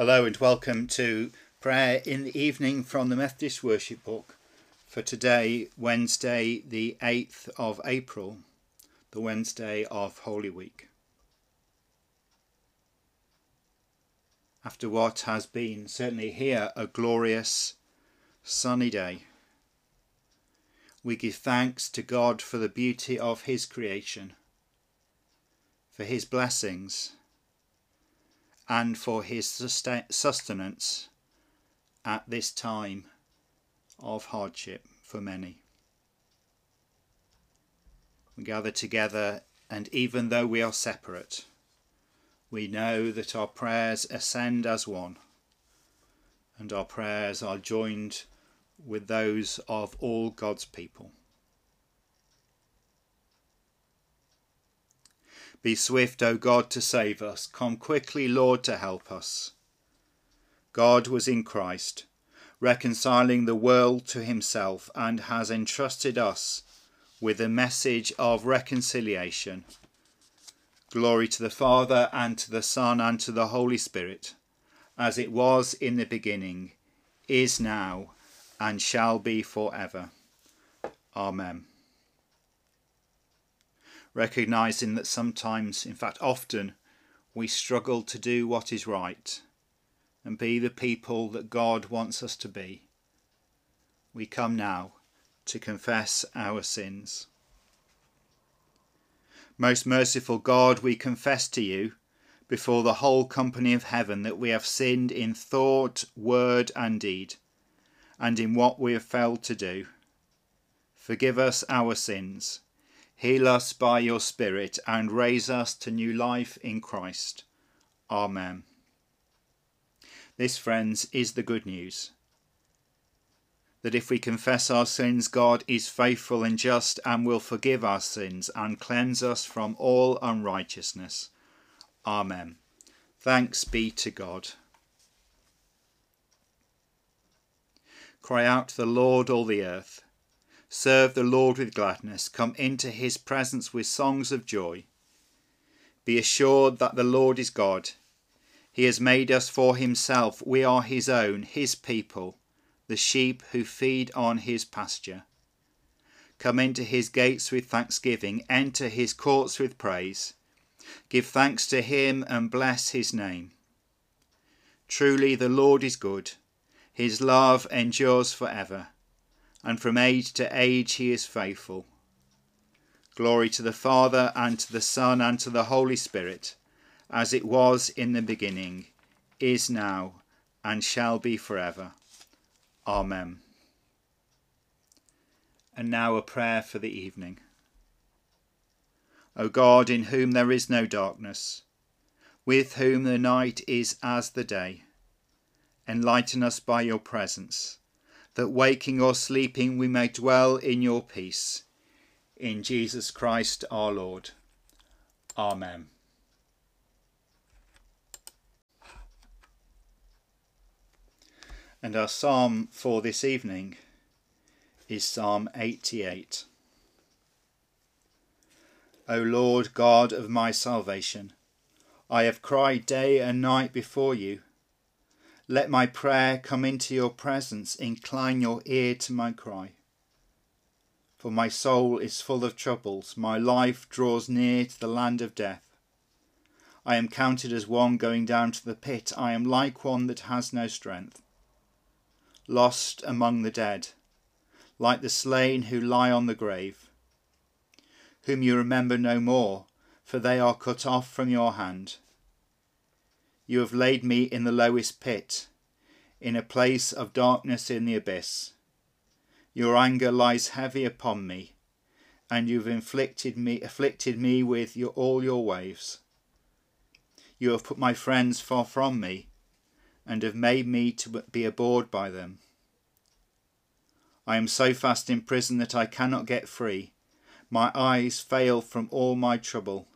Hello and welcome to prayer in the evening from the Methodist Worship Book for today, Wednesday, the 8th of April, the Wednesday of Holy Week. After what has been certainly here a glorious sunny day, we give thanks to God for the beauty of His creation, for His blessings and for his sustenance at this time of hardship for many. We gather together, and even though we are separate, we know that our prayers ascend as one, and our prayers are joined with those of all God's people. Be swift, O God, to save us. Come quickly, Lord, to help us. God was in Christ, reconciling the world to himself, and has entrusted us with a message of reconciliation. Glory to the Father, and to the Son, and to the Holy Spirit, as it was in the beginning, is now, and shall be for ever. Amen recognizing that sometimes, in fact, often, we struggle to do what is right and be the people that God wants us to be. We come now to confess our sins. Most merciful God, we confess to you before the whole company of heaven that we have sinned in thought, word, and deed, and in what we have failed to do. Forgive us our sins Heal us by your Spirit and raise us to new life in Christ. Amen. This, friends, is the good news. That if we confess our sins, God is faithful and just and will forgive our sins and cleanse us from all unrighteousness. Amen. Thanks be to God. Cry out to the Lord, all the earth. Serve the Lord with gladness. Come into his presence with songs of joy. Be assured that the Lord is God. He has made us for himself. We are his own, his people, the sheep who feed on his pasture. Come into his gates with thanksgiving, enter his courts with praise. Give thanks to him and bless his name. Truly the Lord is good. His love endures for ever and from age to age he is faithful. Glory to the Father, and to the Son, and to the Holy Spirit, as it was in the beginning, is now, and shall be forever. Amen. And now a prayer for the evening. O God, in whom there is no darkness, with whom the night is as the day, enlighten us by your presence that waking or sleeping we may dwell in your peace. In Jesus Christ our Lord. Amen. And our psalm for this evening is Psalm 88. O Lord God of my salvation, I have cried day and night before you let my prayer come into your presence, incline your ear to my cry. For my soul is full of troubles, my life draws near to the land of death. I am counted as one going down to the pit, I am like one that has no strength. Lost among the dead, like the slain who lie on the grave, whom you remember no more, for they are cut off from your hand. You have laid me in the lowest pit, in a place of darkness in the abyss. Your anger lies heavy upon me, and you've inflicted me afflicted me with your, all your waves. You have put my friends far from me, and have made me to be abhorred by them. I am so fast in prison that I cannot get free. My eyes fail from all my trouble.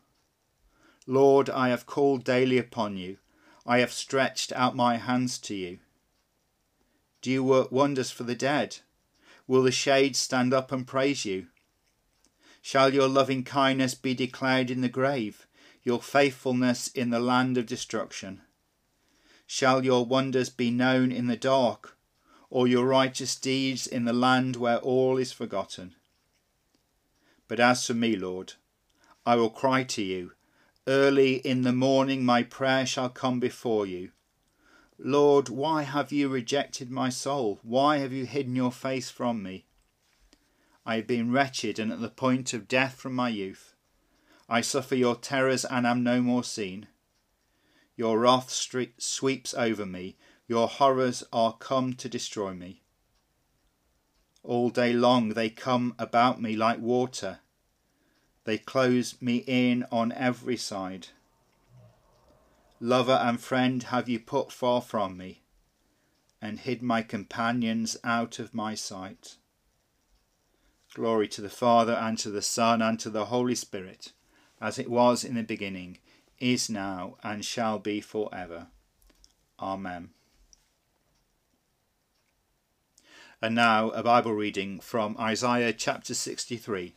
Lord, I have called daily upon you. I have stretched out my hands to you. Do you work wonders for the dead? Will the shades stand up and praise you? Shall your loving kindness be declared in the grave, your faithfulness in the land of destruction? Shall your wonders be known in the dark, or your righteous deeds in the land where all is forgotten? But as for me, Lord, I will cry to you. Early in the morning my prayer shall come before you. Lord, why have you rejected my soul? Why have you hidden your face from me? I have been wretched and at the point of death from my youth. I suffer your terrors and am no more seen. Your wrath sweeps over me, your horrors are come to destroy me. All day long they come about me like water. They close me in on every side. Lover and friend have you put far from me, and hid my companions out of my sight. Glory to the Father, and to the Son, and to the Holy Spirit, as it was in the beginning, is now, and shall be for ever. Amen. And now a Bible reading from Isaiah chapter 63,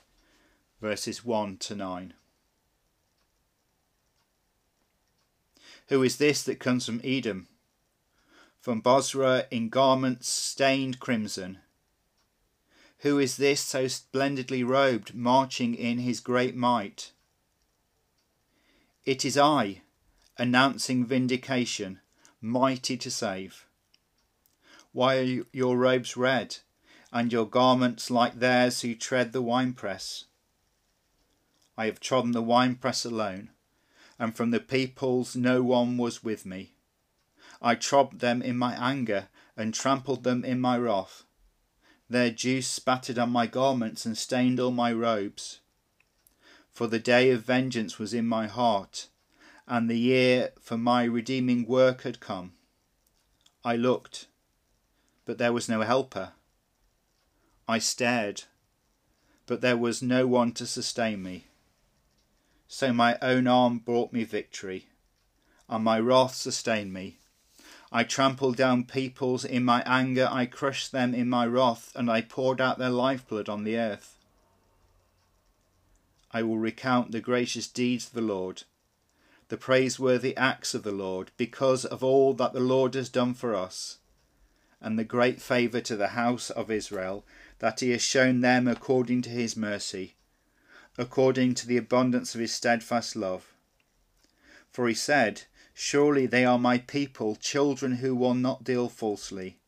verses 1 to 9. Who is this that comes from Edom? From Bozrah in garments stained crimson? Who is this so splendidly robed, marching in his great might? It is I, announcing vindication, mighty to save. Why are your robes red, and your garments like theirs who tread the winepress? I have trodden the winepress alone, and from the peoples no one was with me. I trod them in my anger, and trampled them in my wrath. Their juice spattered on my garments and stained all my robes. For the day of vengeance was in my heart, and the year for my redeeming work had come. I looked, but there was no helper. I stared, but there was no one to sustain me. So my own arm brought me victory, and my wrath sustained me. I trampled down peoples in my anger, I crushed them in my wrath, and I poured out their lifeblood on the earth. I will recount the gracious deeds of the Lord, the praiseworthy acts of the Lord, because of all that the Lord has done for us, and the great favour to the house of Israel, that he has shown them according to his mercy, according to the abundance of his steadfast love. For he said, Surely they are my people, children who will not deal falsely.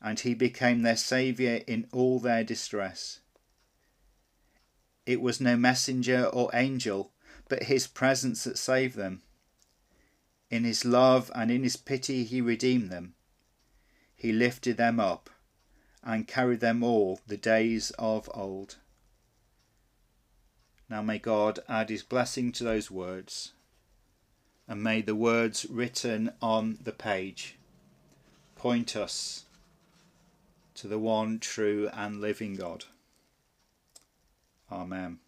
And he became their Saviour in all their distress. It was no messenger or angel, but his presence that saved them. In his love and in his pity he redeemed them. He lifted them up and carried them all the days of old. Now may God add his blessing to those words and may the words written on the page point us to the one true and living God. Amen.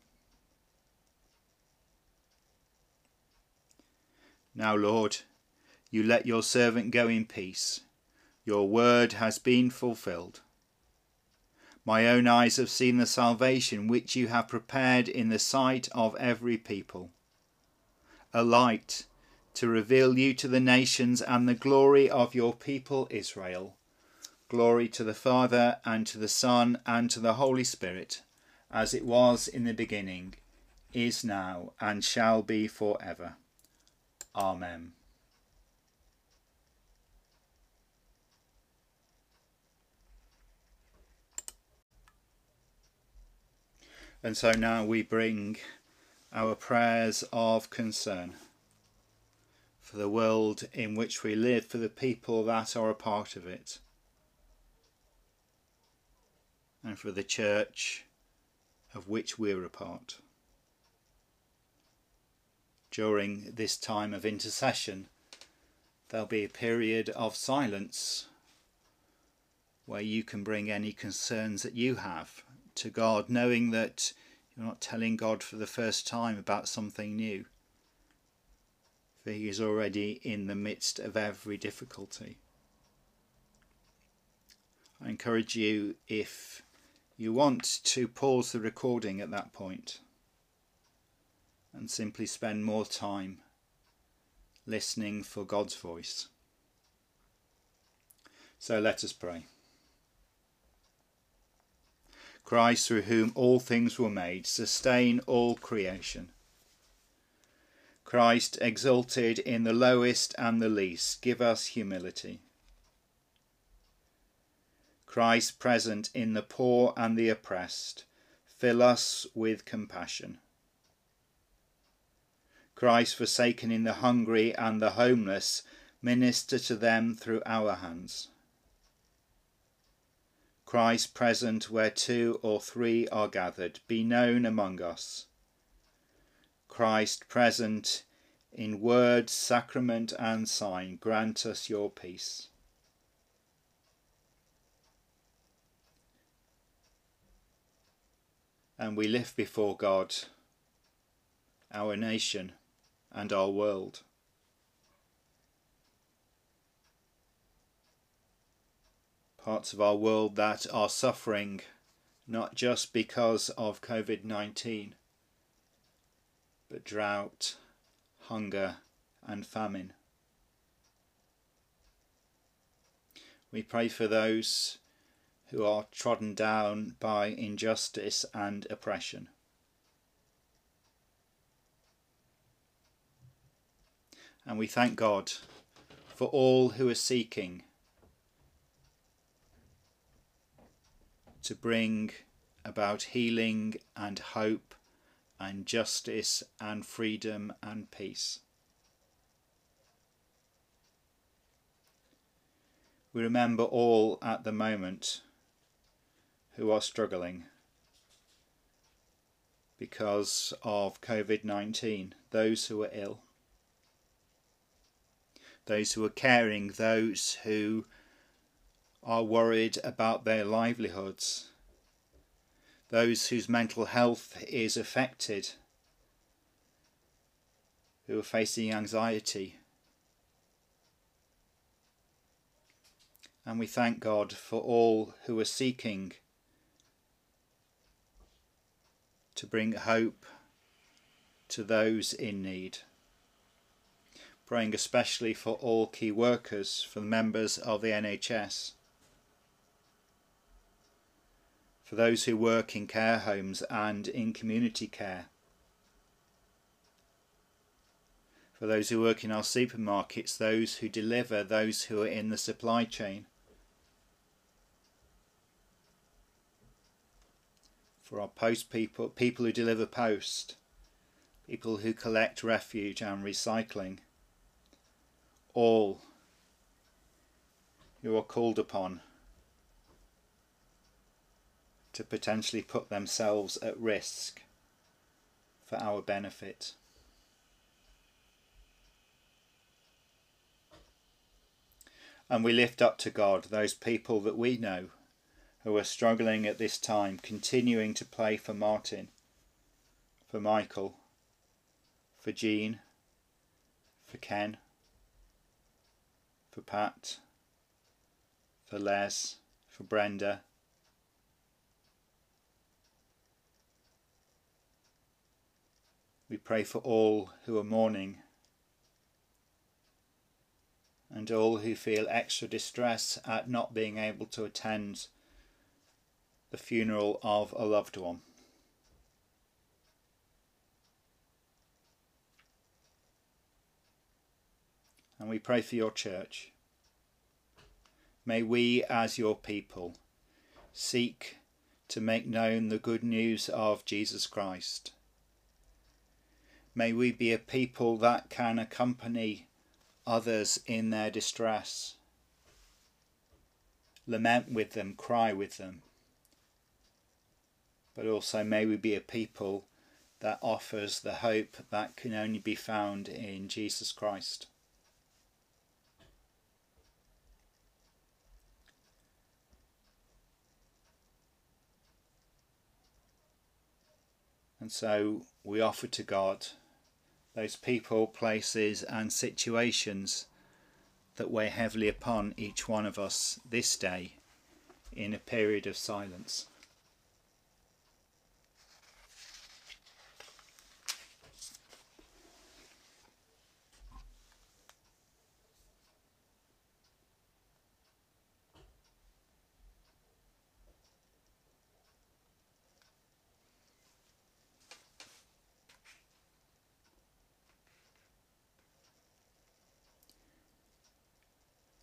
Now, Lord, you let your servant go in peace. Your word has been fulfilled. My own eyes have seen the salvation which you have prepared in the sight of every people. A light to reveal you to the nations and the glory of your people Israel. Glory to the Father, and to the Son, and to the Holy Spirit, as it was in the beginning, is now, and shall be for ever. Amen. And so now we bring our prayers of concern for the world in which we live, for the people that are a part of it, and for the church of which we're a part. During this time of intercession, there'll be a period of silence where you can bring any concerns that you have to God, knowing that you're not telling God for the first time about something new for he is already in the midst of every difficulty. I encourage you, if you want, to pause the recording at that point and simply spend more time listening for God's voice. So let us pray. Christ, through whom all things were made, sustain all creation. Christ, exalted in the lowest and the least, give us humility. Christ, present in the poor and the oppressed, fill us with compassion. Christ, forsaken in the hungry and the homeless, minister to them through our hands. Christ present where two or three are gathered, be known among us. Christ present in word, sacrament, and sign, grant us your peace. And we lift before God our nation and our world. Parts of our world that are suffering not just because of COVID 19, but drought, hunger, and famine. We pray for those who are trodden down by injustice and oppression. And we thank God for all who are seeking to bring about healing and hope and justice and freedom and peace. We remember all at the moment who are struggling because of COVID 19, those who are ill, those who are caring, those who are worried about their livelihoods, those whose mental health is affected, who are facing anxiety. And we thank God for all who are seeking to bring hope to those in need. Praying especially for all key workers, for the members of the NHS for those who work in care homes and in community care, for those who work in our supermarkets, those who deliver, those who are in the supply chain. For our post people, people who deliver post, people who collect refuge and recycling, all who are called upon to potentially put themselves at risk for our benefit. And we lift up to God those people that we know who are struggling at this time, continuing to play for Martin, for Michael, for Jean, for Ken, for Pat, for Les, for Brenda, We pray for all who are mourning and all who feel extra distress at not being able to attend the funeral of a loved one. And we pray for your church. May we, as your people, seek to make known the good news of Jesus Christ May we be a people that can accompany others in their distress, lament with them, cry with them. But also may we be a people that offers the hope that can only be found in Jesus Christ. And so we offer to God those people, places, and situations that weigh heavily upon each one of us this day in a period of silence.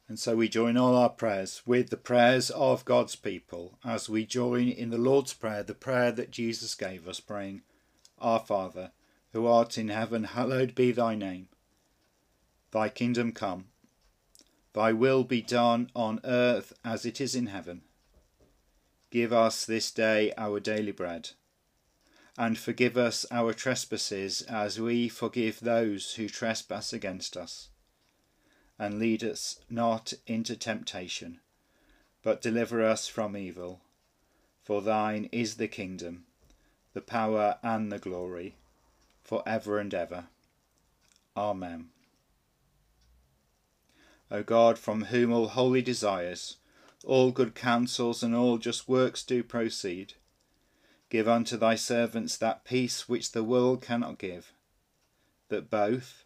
And so we join all our prayers with the prayers of God's people as we join in the Lord's Prayer, the prayer that Jesus gave us, praying, Our Father, who art in heaven, hallowed be thy name. Thy kingdom come, thy will be done on earth as it is in heaven. Give us this day our daily bread, and forgive us our trespasses as we forgive those who trespass against us and lead us not into temptation, but deliver us from evil. For thine is the kingdom, the power, and the glory, for ever and ever. Amen. O God, from whom all holy desires, all good counsels, and all just works do proceed, give unto thy servants that peace which the world cannot give, that both,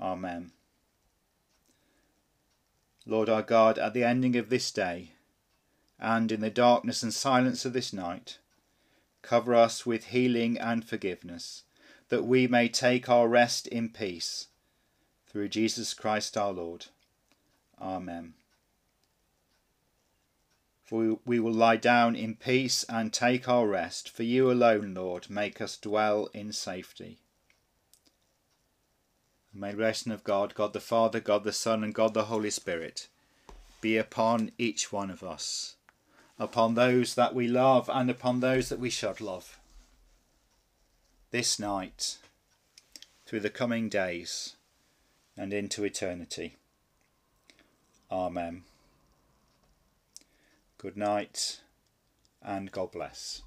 Amen. Lord our God, at the ending of this day, and in the darkness and silence of this night, cover us with healing and forgiveness, that we may take our rest in peace. Through Jesus Christ our Lord. Amen. For we will lie down in peace and take our rest, for you alone, Lord, make us dwell in safety. May the blessing of God, God the Father, God the Son, and God the Holy Spirit be upon each one of us, upon those that we love and upon those that we should love. This night, through the coming days, and into eternity. Amen. Good night, and God bless.